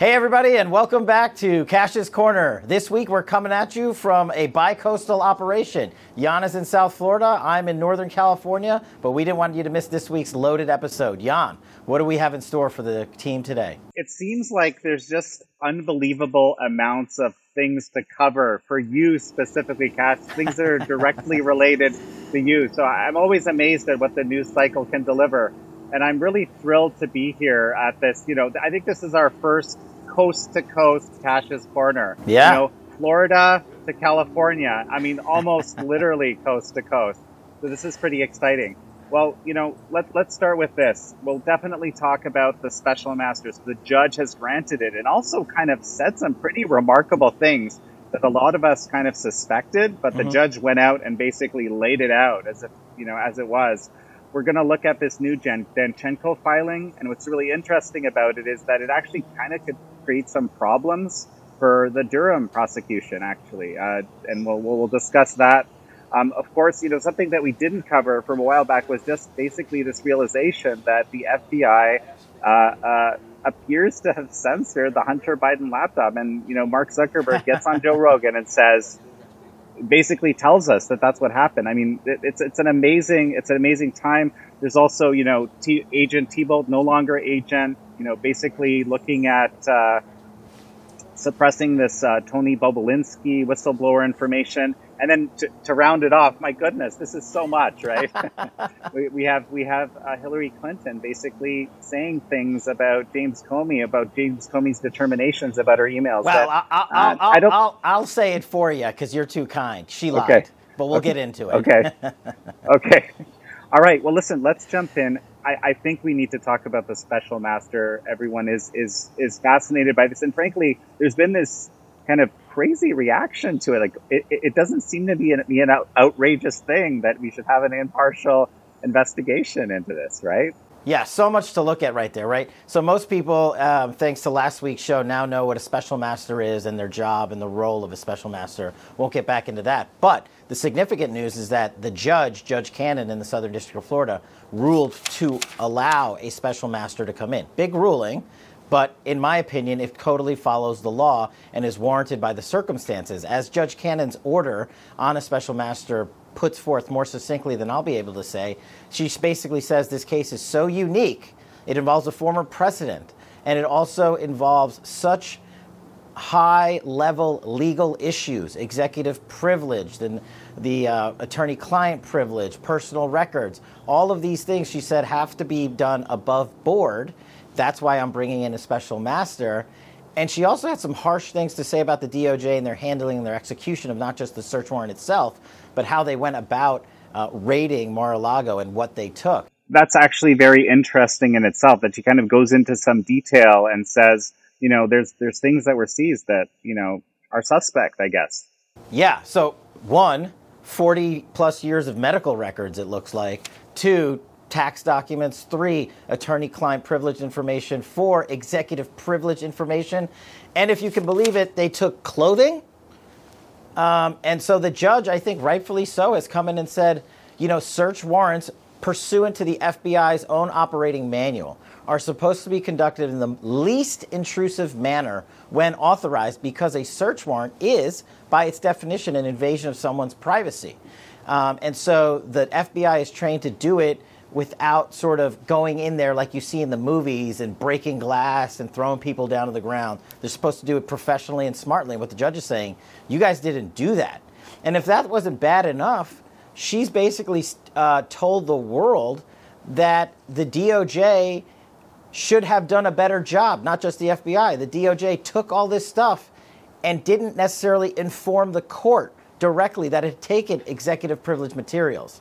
Hey, everybody, and welcome back to Kash's Corner. This week, we're coming at you from a bi coastal operation. Jan is in South Florida, I'm in Northern California, but we didn't want you to miss this week's loaded episode. Jan, what do we have in store for the team today? It seems like there's just unbelievable amounts of things to cover for you specifically, Kash, things that are directly related to you. So I'm always amazed at what the news cycle can deliver. And I'm really thrilled to be here at this. You know, I think this is our first coast to coast Kash's Corner. Yeah. You know, Florida to California. I mean, almost literally coast to coast. So this is pretty exciting. Well, you know, let, let's start with this. We'll definitely talk about the special masters. The judge has granted it and also kind of said some pretty remarkable things that a lot of us kind of suspected, but the Mhm. judge went out and basically laid it out as if, you know, as it was. We're going to look at this new Jen- Danchenko filing, and what's really interesting about it is that it actually kind of could create some problems for the Durham prosecution, actually, uh, and we'll, we'll discuss that. Um, of course, you know something that we didn't cover from a while back was just basically this realization that the FBI uh, uh, appears to have censored the Hunter Biden laptop, and you know Mark Zuckerberg gets on Joe Rogan and says, basically tells us that that's what happened. I mean, it, it's it's an amazing it's an amazing time. There's also you know T, Agent Thibault no longer agent. You know, basically looking at uh, suppressing this uh, Tony Bobulinski whistleblower information, and then to, to round it off, my goodness, this is so much, right? we, we have we have uh, Hillary Clinton basically saying things about James Comey, about James Comey's determinations about her emails. Well, that- I'll, I'll, uh, I'll, I don't- I'll, I'll say it for you because you're too kind. She lied, Okay. but we'll get into it. Okay. okay. All right. Well, listen. Let's jump in. I, I think we need to talk about the special master. Everyone is is is fascinated by this, and frankly, there's been this kind of crazy reaction to it. Like, it, it doesn't seem to be an, be an out, outrageous thing that we should have an impartial investigation into this, right? Yeah, so much to look at right there, right? So most people, um, thanks to last week's show, now know what a special master is and their job and the role of a special master. Won't get back into that. But the significant news is that the judge, Judge Cannon in the Southern District of Florida, ruled to allow a special master to come in. Big ruling, but in my opinion, it totally follows the law and is warranted by the circumstances. As Judge Cannon's order on a special master puts forth more succinctly than I'll be able to say, she basically says this case is so unique, it involves a former president, and it also involves such high level legal issues, executive privilege, and the uh, attorney client privilege, personal records. All of these things, she said, have to be done above board. That's why I'm bringing in a special master. And she also had some harsh things to say about the DOJ and their handling and their execution of not just the search warrant itself, but how they went about uh, raiding Mar a Lago and what they took. that's actually very interesting in itself that she kind of goes into some detail and says, you know, there's there's things that were seized that, you know, are suspect, I guess. Yeah. So, one, 40 plus years of medical records, it looks like. Two, tax documents. Three, attorney client privilege information. Four, executive privilege information. And if you can believe it, they took clothing. Um, and so the judge, I think rightfully so, has come in and said, you know, search warrants pursuant to the FBI's own operating manual are supposed to be conducted in the least intrusive manner when authorized because a search warrant is, by its definition, an invasion of someone's privacy. Um, and so the FBI is trained to do it without sort of going in there like you see in the movies and breaking glass and throwing people down to the ground. They're supposed to do it professionally and smartly. What the judge is saying, you guys didn't do that. And if that wasn't bad enough, she's basically uh, told the world that the DOJ should have done a better job, not just the FBI. The DOJ took all this stuff and didn't necessarily inform the court directly that it had taken executive privilege materials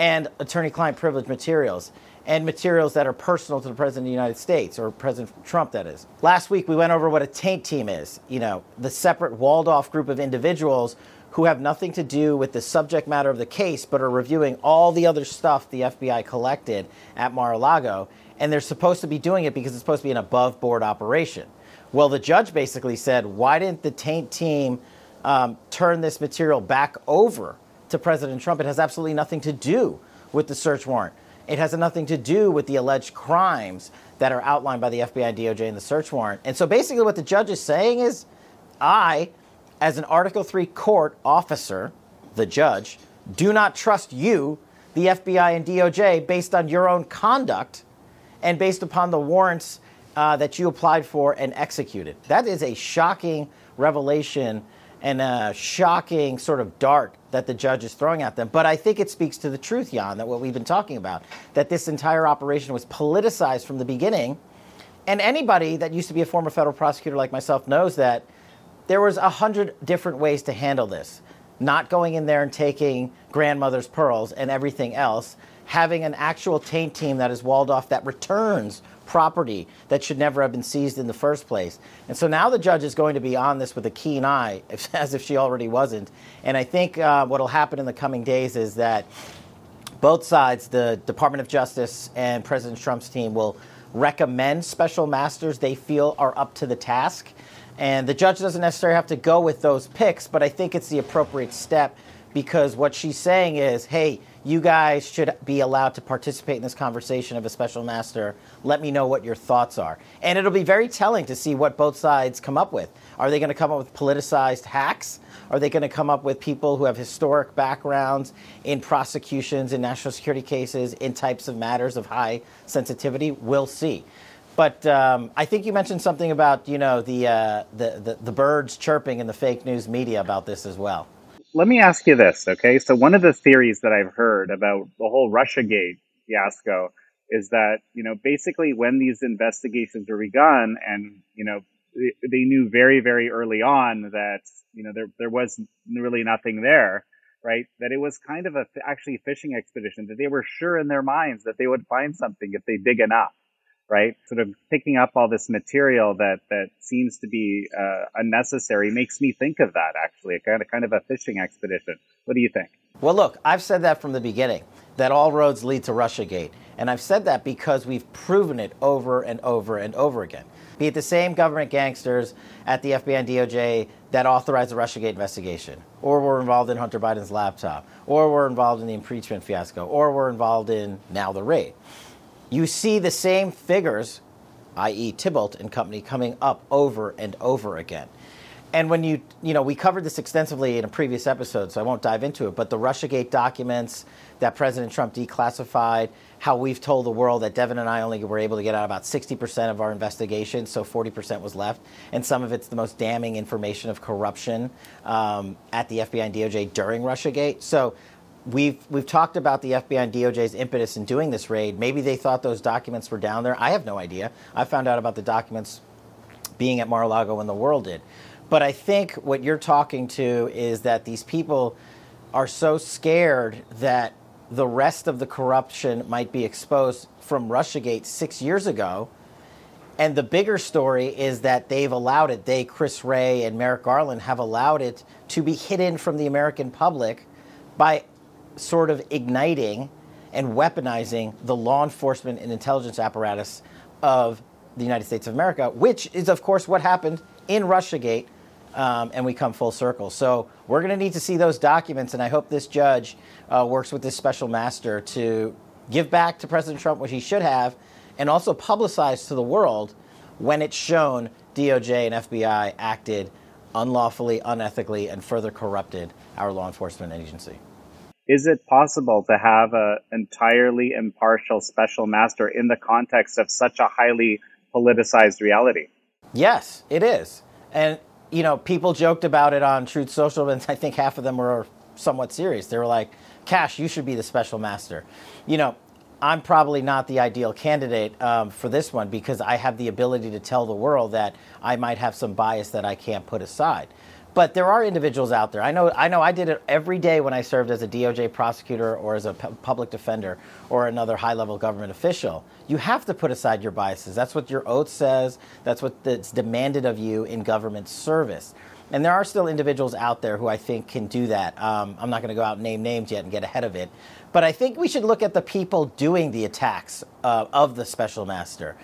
and attorney client privilege materials and materials that are personal to the president of the United States or President Trump that is. Last week we went over what a taint team is, you know, the separate walled off group of individuals who have nothing to do with the subject matter of the case but are reviewing all the other stuff the FBI collected at Mar-a-Lago and they're supposed to be doing it because it's supposed to be an above board operation. Well, the judge basically said, why didn't the taint team um, turn this material back over to President Trump? It has absolutely nothing to do with the search warrant. It has nothing to do with the alleged crimes that are outlined by the FBI DOJ in the search warrant. And so basically, what the judge is saying is, I, as an Article 3 court officer, the judge, do not trust you, the FBI and DOJ, based on your own conduct and based upon the warrants uh, that you applied for and executed. That is a shocking revelation and a shocking sort of dart that the judge is throwing at them. But I think it speaks to the truth, Jan, that what we've been talking about, that this entire operation was politicized from the beginning. And anybody that used to be a former federal prosecutor like myself knows that there was a hundred different ways to handle this. Not going in there and taking grandmother's pearls and everything else, having an actual taint team that is walled off that returns property that should never have been seized in the first place. And so now the judge is going to be on this with a keen eye, as if she already wasn't. And I think uh, what will happen in the coming days is that both sides, the Department of Justice and President Trump's team, will recommend special masters they feel are up to the task. And the judge doesn't necessarily have to go with those picks, but I think it's the appropriate step because what she's saying is, hey, you guys should be allowed to participate in this conversation of a special master. Let me know what your thoughts are. And it'll be very telling to see what both sides come up with. Are they going to come up with politicized hacks? Are they going to come up with people who have historic backgrounds in prosecutions, in national security cases, in types of matters of high sensitivity? We'll see. But um, I think you mentioned something about you know the, uh, the, the the birds chirping in the fake news media about this as well let me ask you this, okay? So one of the theories that I've heard about the whole RussiaGate fiasco is that, you know, basically when these investigations were begun and, you know, they knew very, very early on that, you know, there, there was really nothing there, right? That it was kind of a actually fishing expedition that they were sure in their minds that they would find something if they dig enough right? Sort of picking up all this material that that seems to be uh, unnecessary makes me think of that actually, a kind of kind of a fishing expedition. What do you think? Well, look, I've said that from the beginning that all roads lead to RussiaGate, and I've said that because we've proven it over and over and over again. Be it the same government gangsters at the FBI and DOJ that authorized the RussiaGate investigation, or were involved in Hunter Biden's laptop, or were involved in the impeachment fiasco, or were involved in now the raid you see the same figures, i.e., Thibault and company, coming up over and over again. And when you, you know, we covered this extensively in a previous episode, so I won't dive into it, but the Russiagate documents that President Trump declassified, how we've told the world that Devin and I only were able to get out about 60% of our investigation, so 40% was left. And some of it's the most damning information of corruption um, at the FBI and DOJ during Russiagate. So we've we've talked about the FBI and DOJ's impetus in doing this raid. Maybe they thought those documents were down there. I have no idea. I found out about the documents being at Mar-a-Lago when the world did. But I think what you're talking to is that these people are so scared that the rest of the corruption might be exposed from Russiagate six years ago. And the bigger story is that they've allowed it. They, Chris Wray and Merrick Garland, have allowed it to be hidden from the American public by sort of igniting and weaponizing the law enforcement and intelligence apparatus of the United States of America, which is, of course, what happened in Russiagate, um, and we come full circle. So we're going to need to see those documents, and I hope this judge uh, works with this special master to give back to President Trump what he should have, and also publicize to the world when it's shown DOJ and FBI acted unlawfully, unethically, and further corrupted our law enforcement agency is it possible to have an entirely impartial special master in the context of such a highly politicized reality? Yes, it is. And, you know, people joked about it on Truth Social, and I think half of them were somewhat serious. They were like, Kash, you should be the special master. You know, I'm probably not the ideal candidate um, for this one because I have the ability to tell the world that I might have some bias that I can't put aside. But there are individuals out there. I know. I know. I did it every day when I served as a DOJ prosecutor or as a public defender or another high-level government official. You have to put aside your biases. That's what your oath says. That's what it's demanded of you in government service. And there are still individuals out there who I think can do that. Um, I'm not going to go out and name names yet and get ahead of it. But I think we should look at the people doing the attacks uh, of the special master.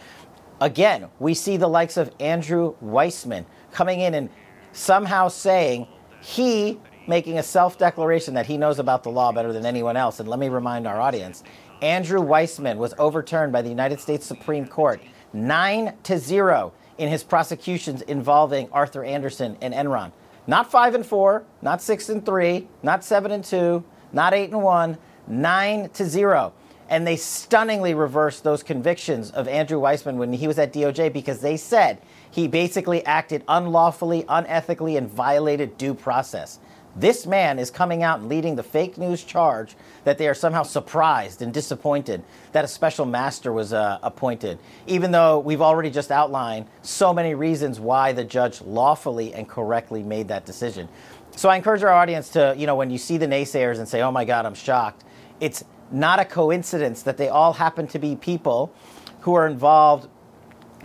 Again, we see the likes of Andrew Weissmann coming in and somehow saying he making a self declaration that he knows about the law better than anyone else. And let me remind our audience Andrew Weissmann was overturned by the United States Supreme Court 9 to 0 in his prosecutions involving Arthur Andersen and Enron. Not 5 and 4, not 6 and 3, not 7 and 2, not 8 and 1, 9 to 0 and they stunningly reversed those convictions of Andrew Weissmann when he was at DOJ because they said he basically acted unlawfully, unethically, and violated due process. This man is coming out and leading the fake news charge that they are somehow surprised and disappointed that a special master was uh, appointed, even though we've already just outlined so many reasons why the judge lawfully and correctly made that decision. So I encourage our audience to, you know, when you see the naysayers and say, oh my God, I'm shocked, it's not a coincidence that they all happen to be people who are involved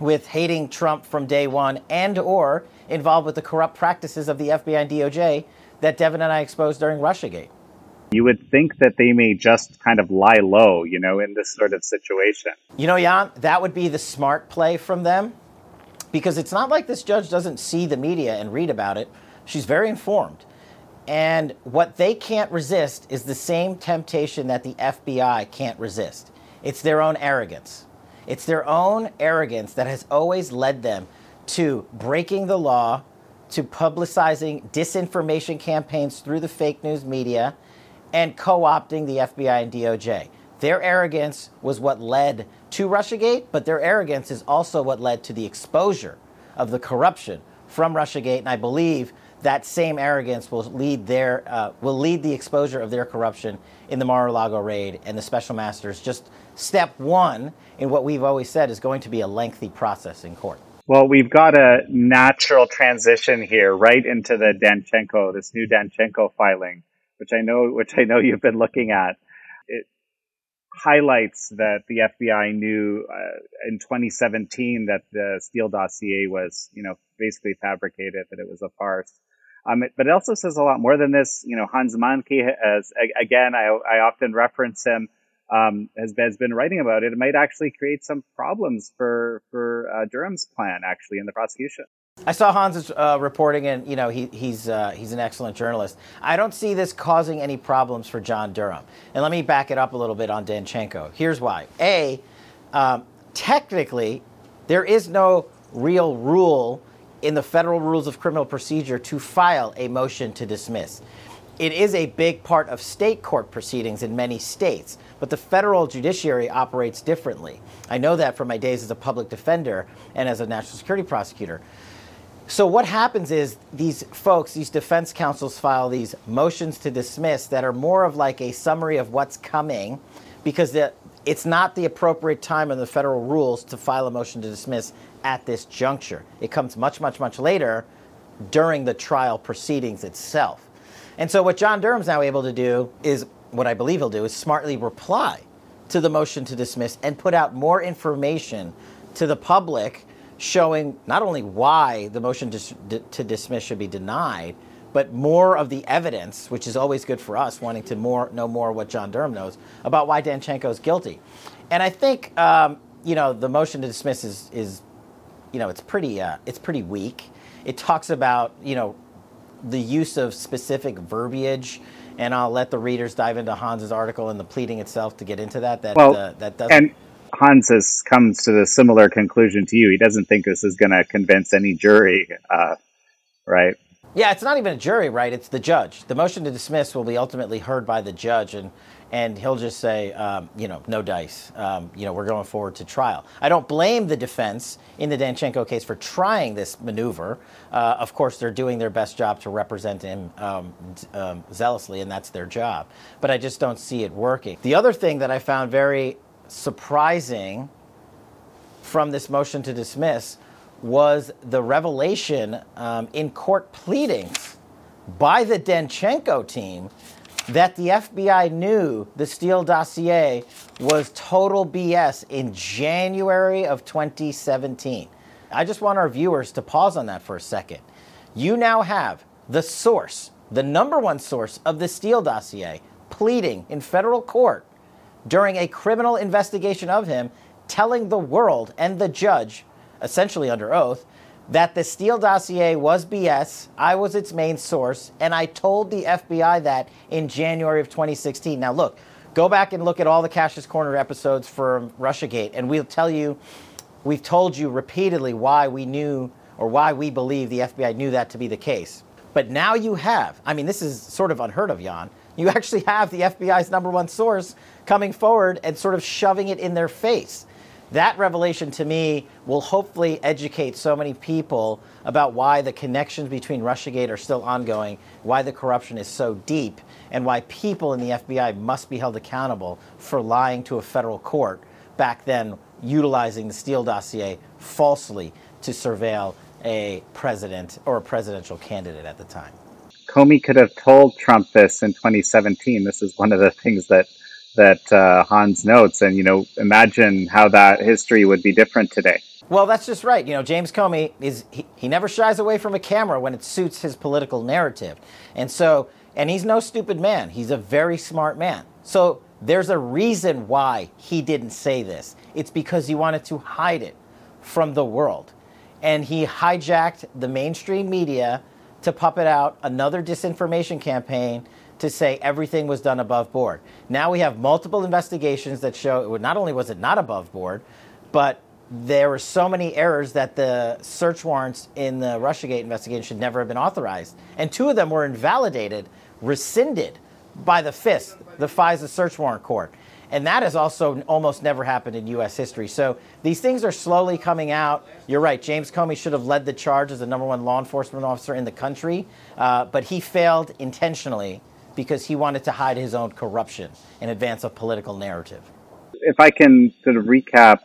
with hating Trump from day one and or involved with the corrupt practices of the FBI and DOJ that Devin and I exposed during Russiagate. You would think that they may just kind of lie low, you know, in this sort of situation. You know, Jan, that would be the smart play from them because it's not like this judge doesn't see the media and read about it. She's very informed. And what they can't resist is the same temptation that the FBI can't resist it's their own arrogance. It's their own arrogance that has always led them to breaking the law, to publicizing disinformation campaigns through the fake news media, and co opting the FBI and DOJ. Their arrogance was what led to Russiagate, but their arrogance is also what led to the exposure of the corruption from Russiagate. And I believe that same arrogance will lead their uh, will lead the exposure of their corruption in the Mar-a-Lago raid and the special masters. Just step one in what we've always said is going to be a lengthy process in court. Well, we've got a natural transition here, right into the Danchenko, this new Danchenko filing, which I know, which I know you've been looking at. It highlights that the FBI knew uh, in 2017 that the Steele dossier was, you know, basically fabricated, that it was a farce. Um, but it also says a lot more than this. You know, Hans Mahncke, as again, I, I often reference him, um, has, has been writing about it. It might actually create some problems for for uh, Durham's plan, actually, in the prosecution. I saw Hans uh, reporting, and you know he, he's uh, he's an excellent journalist. I don't see this causing any problems for John Durham. And let me back it up a little bit on Danchenko. Here's why: A, um, technically, there is no real rule in the federal rules of criminal procedure to file a motion to dismiss. It is a big part of state court proceedings in many states, but the federal judiciary operates differently. I know that from my days as a public defender and as a national security prosecutor. So, what happens is these folks, these defense counsels, file these motions to dismiss that are more of like a summary of what's coming because the, it's not the appropriate time in the federal rules to file a motion to dismiss at this juncture. It comes much, much, much later during the trial proceedings itself. And so, what John Durham's now able to do is what I believe he'll do is smartly reply to the motion to dismiss and put out more information to the public showing not only why the motion to, to dismiss should be denied, but more of the evidence, which is always good for us, wanting to more know more what John Durham knows about why Danchenko is guilty. And I think um, you know the motion to dismiss is is you know, it's pretty, uh, it's pretty weak. It talks about, you know, the use of specific verbiage, and I'll let the readers dive into Hans's article and the pleading itself to get into that. That well, uh, that doesn't. And Hans has come to the similar conclusion to you. He doesn't think this is going to convince any jury, uh, right? Yeah, it's not even a jury, right? It's the judge. The motion to dismiss will be ultimately heard by the judge, and and he'll just say, um, you know, no dice. Um, you know, we're going forward to trial. I don't blame the defense in the Danchenko case for trying this maneuver. Uh, of course, they're doing their best job to represent him um, um, zealously, and that's their job. But I just don't see it working. The other thing that I found very surprising from this motion to dismiss was the revelation um, in court pleadings by the Danchenko team that the FBI knew the Steele dossier was total BS in January of 2017. I just want our viewers to pause on that for a second. You now have the source, the number one source of the Steele dossier, pleading in federal court during a criminal investigation of him, telling the world and the judge, essentially under oath, that the Steele dossier was BS. I was its main source, and I told the FBI that in January of 2016. Now, look, Go back and look at all the Kash's Corner episodes from Russiagate, and we'll tell you, we've told you repeatedly why we knew or why we believe the FBI knew that to be the case. But now you have, I mean, this is sort of unheard of, Jan. You actually have the FBI's number one source coming forward and sort of shoving it in their face. That revelation to me will hopefully educate so many people about why the connections between Russiagate are still ongoing, why the corruption is so deep, and why people in the FBI must be held accountable for lying to a federal court back then, utilizing the Steele dossier falsely to surveil a president or a presidential candidate at the time. Comey could have told Trump this in 2017. This is one of the things that that uh, Hans notes, and you know, imagine how that history would be different today. Well, that's just right. You know, James Comey is he, he never shies away from a camera when it suits his political narrative, and so and he's no stupid man. He's a very smart man. So there's a reason why he didn't say this. It's because he wanted to hide it from the world, and he hijacked the mainstream media to puppet out another disinformation campaign to say everything was done above board. Now we have multiple investigations that show not only was it not above board, but there were so many errors that the search warrants in the Russiagate investigation should never have been authorized. And two of them were invalidated, rescinded by the FISC, the FISA search warrant court. And that has also almost never happened in U.S. history. So these things are slowly coming out. You're right. James Comey should have led the charge as the number one law enforcement officer in the country, uh, but he failed intentionally because he wanted to hide his own corruption in advance of political narrative. If I can sort of recap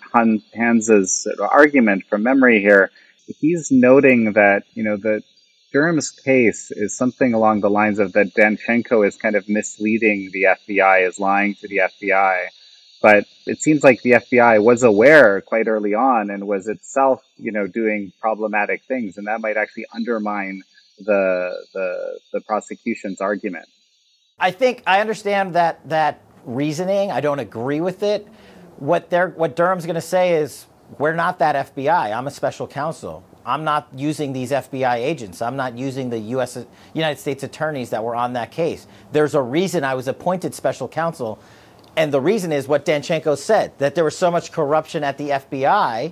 Hans's argument from memory here, he's noting that you know the Durham's case is something along the lines of that Danchenko is kind of misleading the FBI, is lying to the FBI. But it seems like the FBI was aware quite early on and was itself, you know, doing problematic things, and that might actually undermine the the, the prosecution's argument. I think I understand that that reasoning. I don't agree with it. What they're what Durham's going to say is we're not that FBI. I'm a special counsel. I'm not using these FBI agents. I'm not using the US United States attorneys that were on that case. There's a reason I was appointed special counsel. And the reason is what Danchenko said that there was so much corruption at the FBI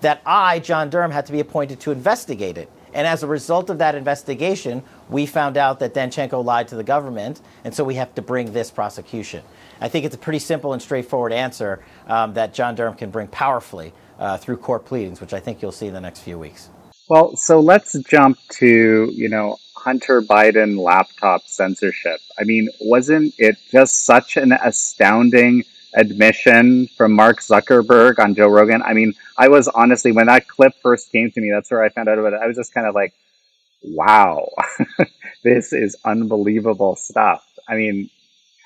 that I, John Durham, had to be appointed to investigate it. And as a result of that investigation, we found out that Danchenko lied to the government, and so we have to bring this prosecution. I think it's a pretty simple and straightforward answer um, that John Durham can bring powerfully uh, through court pleadings, which I think you'll see in the next few weeks. Well, so let's jump to, you know, Hunter Biden laptop censorship. I mean, wasn't it just such an astounding admission from Mark Zuckerberg on Joe Rogan. I mean, I was honestly, when that clip first came to me, that's where I found out about it. I was just kind of like, wow, this is unbelievable stuff. I mean,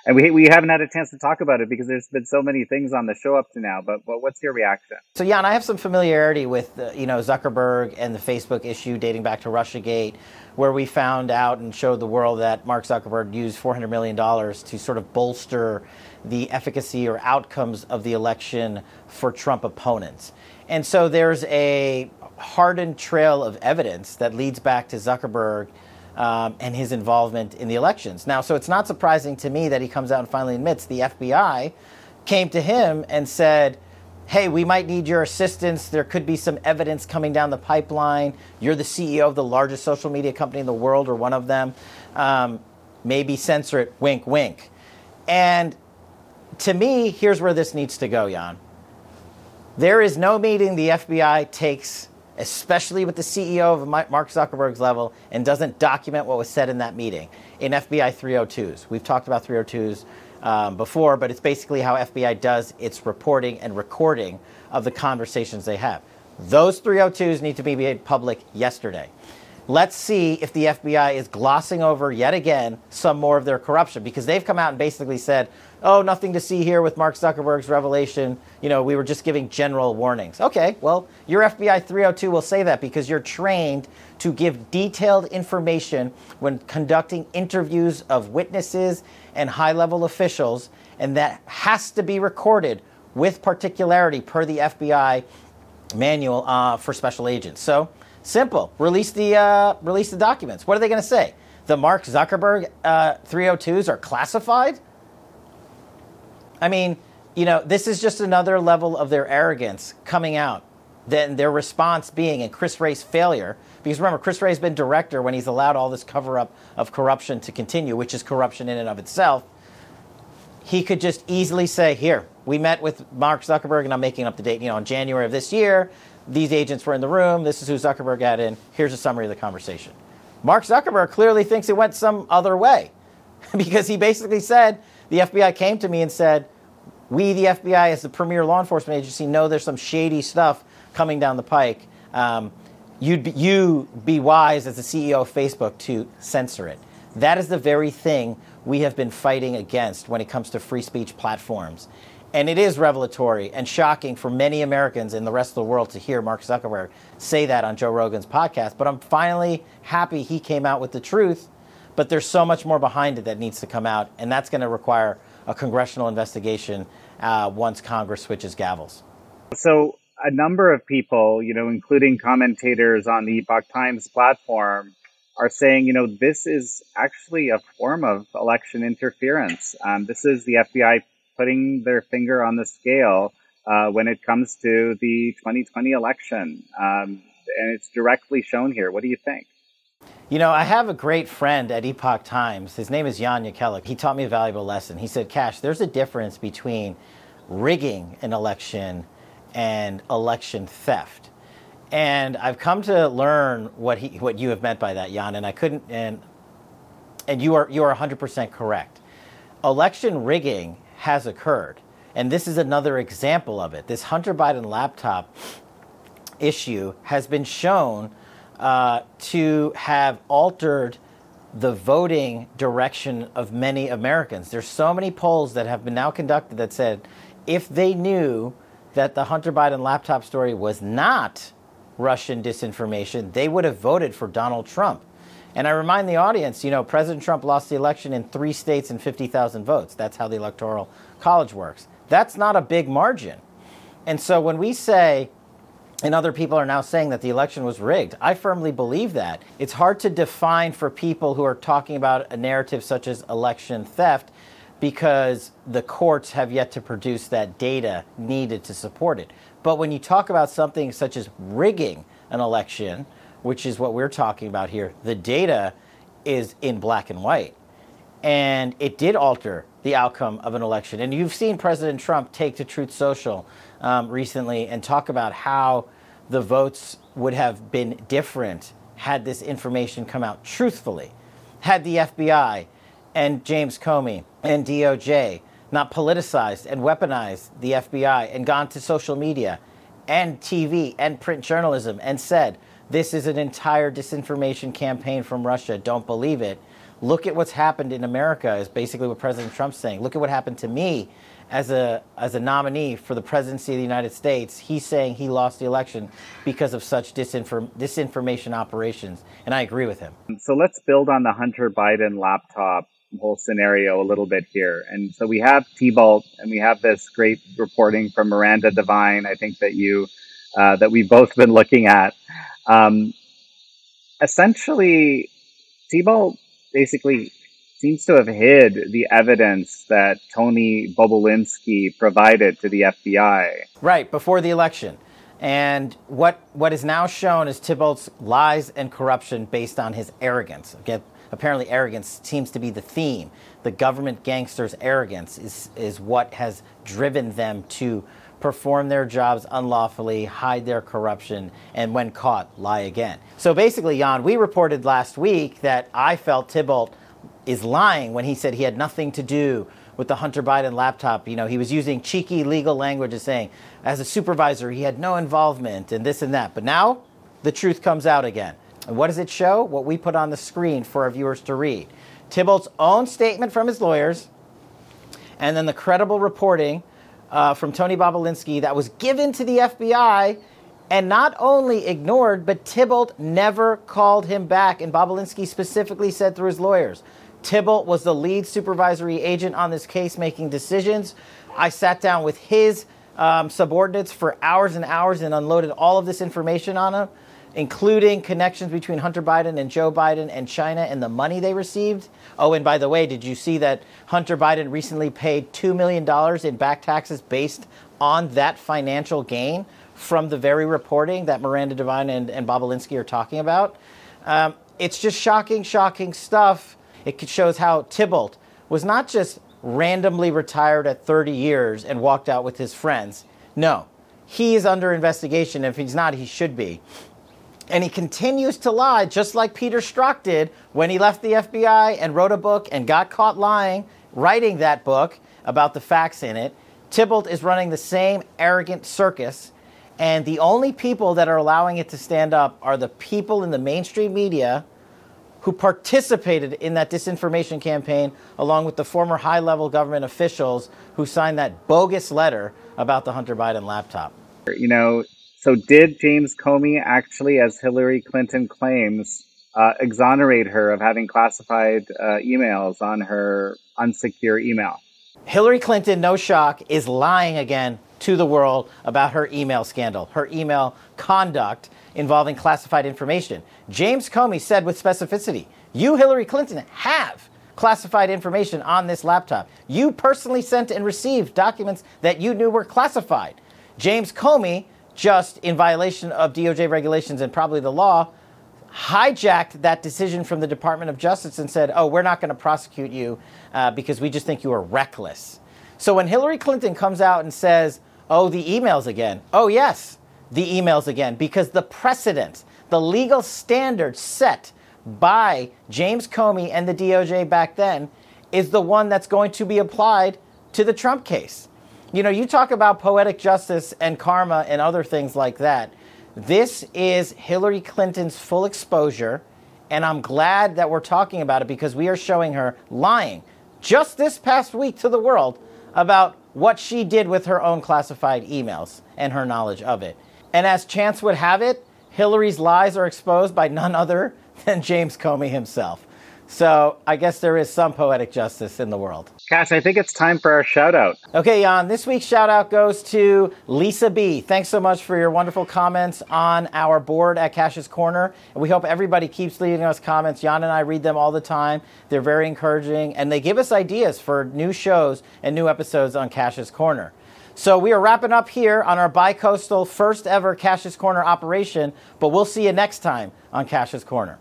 and we, we haven't had a chance to talk about it because there's been so many things on the show up to now. But, but what's your reaction? So, yeah, and I have some familiarity with uh, you know Zuckerberg and the Facebook issue dating back to RussiaGate, where we found out and showed the world that Mark Zuckerberg used 400 million dollars to sort of bolster the efficacy or outcomes of the election for Trump opponents. And so there's a hardened trail of evidence that leads back to Zuckerberg um, and his involvement in the elections. Now, so it's not surprising to me that he comes out and finally admits the FBI came to him and said, Hey, we might need your assistance. There could be some evidence coming down the pipeline. You're the CEO of the largest social media company in the world, or one of them. Um, maybe censor it, wink, wink. And to me, here's where this needs to go, Jan. There is no meeting the FBI takes, especially with the CEO of Mark Zuckerberg's level, and doesn't document what was said in that meeting in FBI 302s. We've talked about 302s um, before, but it's basically how FBI does its reporting and recording of the conversations they have. Those 302s need to be made public yesterday. Let's see if the FBI is glossing over yet again some more of their corruption because they've come out and basically said, oh, nothing to see here with Mark Zuckerberg's revelation. You know, we were just giving general warnings. Okay, well, your FBI 302 will say that because you're trained to give detailed information when conducting interviews of witnesses and high level officials, and that has to be recorded with particularity per the FBI manual uh, for special agents. So, simple. Release the, uh, release the documents. What are they going to say? The Mark Zuckerberg uh, 302s are classified? I mean, you know, this is just another level of their arrogance coming out. Then their response being, and Chris Wray's failure, because remember, Chris Wray's been director when he's allowed all this cover up of corruption to continue, which is corruption in and of itself. He could just easily say, Here, we met with Mark Zuckerberg, and I'm making up the date, you know, in January of this year. These agents were in the room. This is who Zuckerberg got in. Here's a summary of the conversation. Mark Zuckerberg clearly thinks it went some other way because he basically said, The FBI came to me and said, We, the FBI, as the premier law enforcement agency, know there's some shady stuff coming down the pike. Um, you'd be, you be wise as the CEO of Facebook to censor it. That is the very thing we have been fighting against when it comes to free speech platforms. And it is revelatory and shocking for many Americans in the rest of the world to hear Mark Zuckerberg say that on Joe Rogan's podcast. But I'm finally happy he came out with the truth. But there's so much more behind it that needs to come out. And that's going to require a congressional investigation uh, once Congress switches gavels. So a number of people, you know, including commentators on the Epoch Times platform, are saying, you know, this is actually a form of election interference. Um, this is the FBI putting their finger on the scale uh, when it comes to the 2020 election. Um, and it's directly shown here. What do you think? You know, I have a great friend at Epoch Times. His name is Jan Jekielek. He taught me a valuable lesson. He said, Kash, there's a difference between rigging an election and election theft. And I've come to learn what he, what you have meant by that, Jan. And I couldn't, and and you are you are 100% correct. Election rigging has occurred, and this is another example of it. This Hunter Biden laptop issue has been shown uh, to have altered the voting direction of many Americans. There's so many polls that have been now conducted that said if they knew that the Hunter Biden laptop story was not Russian disinformation, they would have voted for Donald Trump. And I remind the audience, you know, President Trump lost the election in three states and 50,000 votes. That's how the Electoral College works. That's not a big margin. And so when we say, and other people are now saying that the election was rigged, I firmly believe that. It's hard to define for people who are talking about a narrative such as election theft because the courts have yet to produce that data needed to support it. But when you talk about something such as rigging an election, which is what we're talking about here, the data is in black and white. And it did alter the outcome of an election. And you've seen President Trump take to Truth Social um, recently and talk about how the votes would have been different had this information come out truthfully. Had the FBI and James Comey and DOJ not politicized and weaponized the FBI and gone to social media and TV and print journalism and said, this is an entire disinformation campaign from Russia. Don't believe it. Look at what's happened in America, is basically what President Trump's saying. Look at what happened to me as a, as a nominee for the presidency of the United States. He's saying he lost the election because of such disinform- disinformation operations. And I agree with him. So let's build on the Hunter Biden laptop whole scenario a little bit here. And so we have Thibault and we have this great reporting from Miranda Devine. I think that you uh, that we've both been looking at. Um, essentially, Thibault basically seems to have hid the evidence that Tony Bobulinski provided to the FBI. Right before the election. And what what is now shown is Thibault's lies and corruption based on his arrogance. Again, apparently arrogance seems to be the theme. The government gangsters' arrogance is, is what has driven them to perform their jobs unlawfully, hide their corruption, and when caught, lie again. So basically, Jan, we reported last week that I felt Thibault is lying when he said he had nothing to do with the Hunter Biden laptop. You know, he was using cheeky legal language and saying, as a supervisor, he had no involvement and this and that. But now the truth comes out again. And what does it show? What we put on the screen for our viewers to read. Thibault's own statement from his lawyers, and then the credible reporting uh, from Tony Bobulinski that was given to the FBI and not only ignored, but Thibault never called him back. And Bobulinski specifically said through his lawyers Thibault was the lead supervisory agent on this case making decisions. I sat down with his um, subordinates for hours and hours and unloaded all of this information on him including connections between Hunter Biden and Joe Biden and China and the money they received. Oh, and by the way, did you see that Hunter Biden recently paid $2 million in back taxes based on that financial gain from the very reporting that Miranda Devine and, and Bobulinski are talking about? Um, it's just shocking, shocking stuff. It shows how Thibault was not just randomly retired at 30 years and walked out with his friends. No, he is under investigation. If he's not, he should be. And he continues to lie, just like Peter Strzok did when he left the FBI and wrote a book and got caught lying, writing that book about the facts in it. Thibault is running the same arrogant circus. And the only people that are allowing it to stand up are the people in the mainstream media who participated in that disinformation campaign, along with the former high level government officials who signed that bogus letter about the Hunter Biden laptop. You know, so did James Comey actually, as Hillary Clinton claims, uh, exonerate her of having classified uh, emails on her unsecure email? Hillary Clinton, no shock, is lying again to the world about her email scandal, her email conduct involving classified information. James Comey said with specificity, You, Hillary Clinton, have classified information on this laptop. You personally sent and received documents that you knew were classified. James Comey, just in violation of DOJ regulations and probably the law, hijacked that decision from the Department of Justice and said, oh, we're not going to prosecute you uh, because we just think you are reckless. So when Hillary Clinton comes out and says, oh, the emails again, oh, yes, the emails again, because the precedent, the legal standard set by James Comey and the DOJ back then is the one that's going to be applied to the Trump case. You know, you talk about poetic justice and karma and other things like that. This is Hillary Clinton's full exposure, and I'm glad that we're talking about it because we are showing her lying just this past week to the world about what she did with her own classified emails and her knowledge of it. And as chance would have it, Hillary's lies are exposed by none other than James Comey himself. So I guess there is some poetic justice in the world. Kash, I think it's time for our shout out. Okay, Jan, this week's shout out goes to Lisa B. Thanks so much for your wonderful comments on our board at Kash's Corner. And we hope everybody keeps leaving us comments. Jan and I read them all the time. They're very encouraging and they give us ideas for new shows and new episodes on Kash's Corner. So we are wrapping up here on our bi-coastal first ever Kash's Corner operation, but we'll see you next time on Kash's Corner.